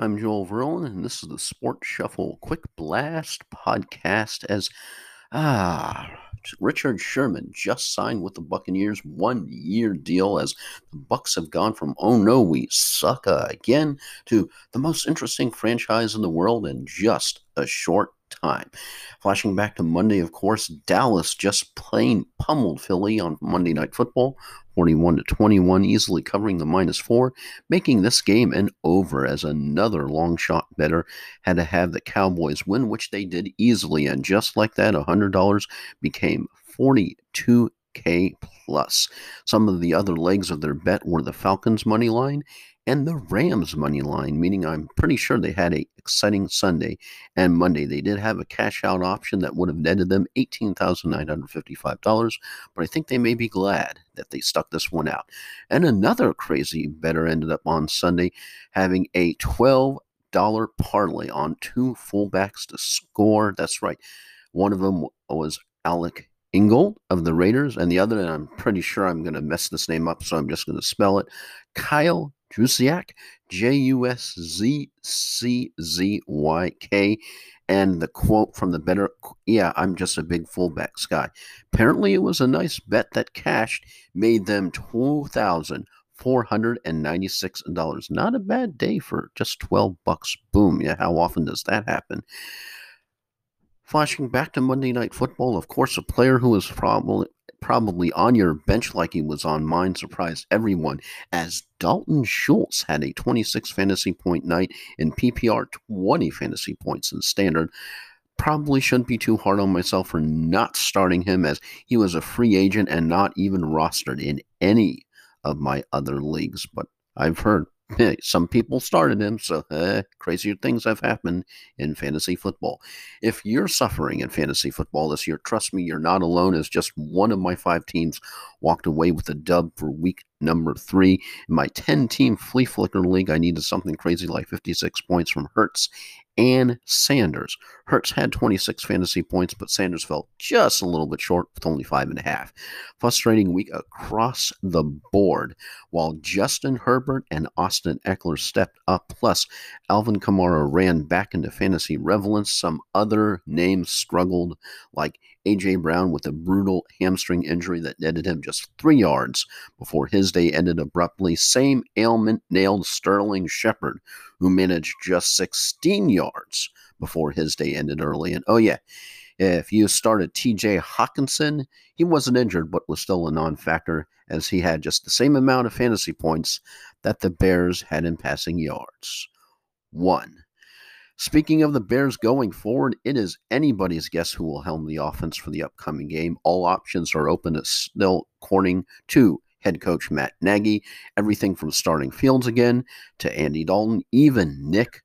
I'm Joel Verlin, and this is the Sports Shuffle Quick Blast podcast. As ah, Richard Sherman just signed with the Buccaneers, one-year deal. As the Bucks have gone from "Oh no, we suck again" to the most interesting franchise in the world in just a short time. Flashing back to Monday, of course, Dallas just plain pummeled Philly on Monday Night Football, 41 to 21, easily covering the minus four, making this game an over as another long shot better had to have the Cowboys win, which they did easily. And just like that, $100 became 42K plus. Some of the other legs of their bet were the Falcons money line and the Rams money line, meaning I'm pretty sure they had a exciting Sunday and Monday. They did have a cash out option that would have netted them $18,955, but I think they may be glad that they stuck this one out. And another crazy better ended up on Sunday having a 12 dollar parlay on two fullbacks to score. That's right. One of them was Alec Ingold of the Raiders, and the other, and I'm pretty sure I'm going to mess this name up, so I'm just going to spell it Kyle Juszczyk, J U S Z C Z Y K. And the quote from the better, yeah, I'm just a big fullbacks guy. Apparently, it was a nice bet that cashed, made them $2,496. Not a bad day for just 12 bucks. Boom. Yeah, how often does that happen? Flashing back to Monday Night Football, of course, a player who was probably probably on your bench like he was on mine surprised everyone as Dalton Schultz had a 26 fantasy point night in PPR, 20 fantasy points in standard. Probably shouldn't be too hard on myself for not starting him as he was a free agent and not even rostered in any of my other leagues, but I've heard some people started him, so uh, crazier things have happened in fantasy football. If you're suffering in fantasy football this year, trust me, you're not alone. As just one of my five teams walked away with a dub for week number three. In my 10 team flea flicker league, I needed something crazy like 56 points from Hurts and Sanders. Hurts had 26 fantasy points, but Sanders fell just a little bit short with only five and a half. Frustrating week across the board, while Justin Herbert and Austin Ekeler stepped up. Plus, Alvin Kamara ran back into fantasy relevance. Some other names struggled, like A.J. Brown with a brutal hamstring injury that netted him just three yards before his day ended abruptly. Same ailment nailed Sterling Shepard, who managed just 16 yards before his day ended early. And oh, yeah, if you started TJ Hockenson, he wasn't injured, but was still a non factor as he had just the same amount of fantasy points that the Bears had in passing yards. One. Speaking of the Bears going forward, it is anybody's guess who will helm the offense for the upcoming game. All options are open at still Corning to head coach Matt Nagy. Everything from starting Fields again to Andy Dalton, even Nick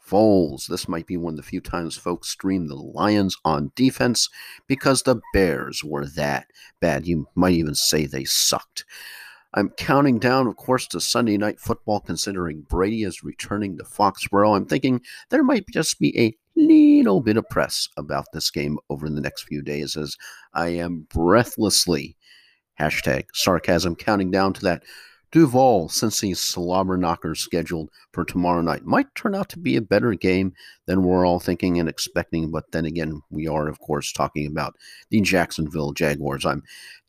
Foles. This might be one of the few times folks stream the Lions on defense because the Bears were that bad. You might even say they sucked. I'm counting down, of course, to Sunday night football, considering Brady is returning to Foxborough. I'm thinking there might just be a little bit of press about this game over the next few days as I am breathlessly, hashtag sarcasm, counting down to that Duval Cincy slobber knocker scheduled for tomorrow night. Might turn out to be a better game than we're all thinking and expecting, but then again, we are, of course, talking about the Jacksonville Jaguars. I'm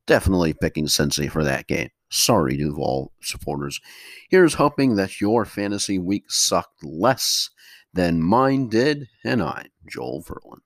definitely picking Cincy for that game. Sorry, Duval supporters. Here's hoping that your fantasy week sucked less than mine did, and I'm Joel Verlin.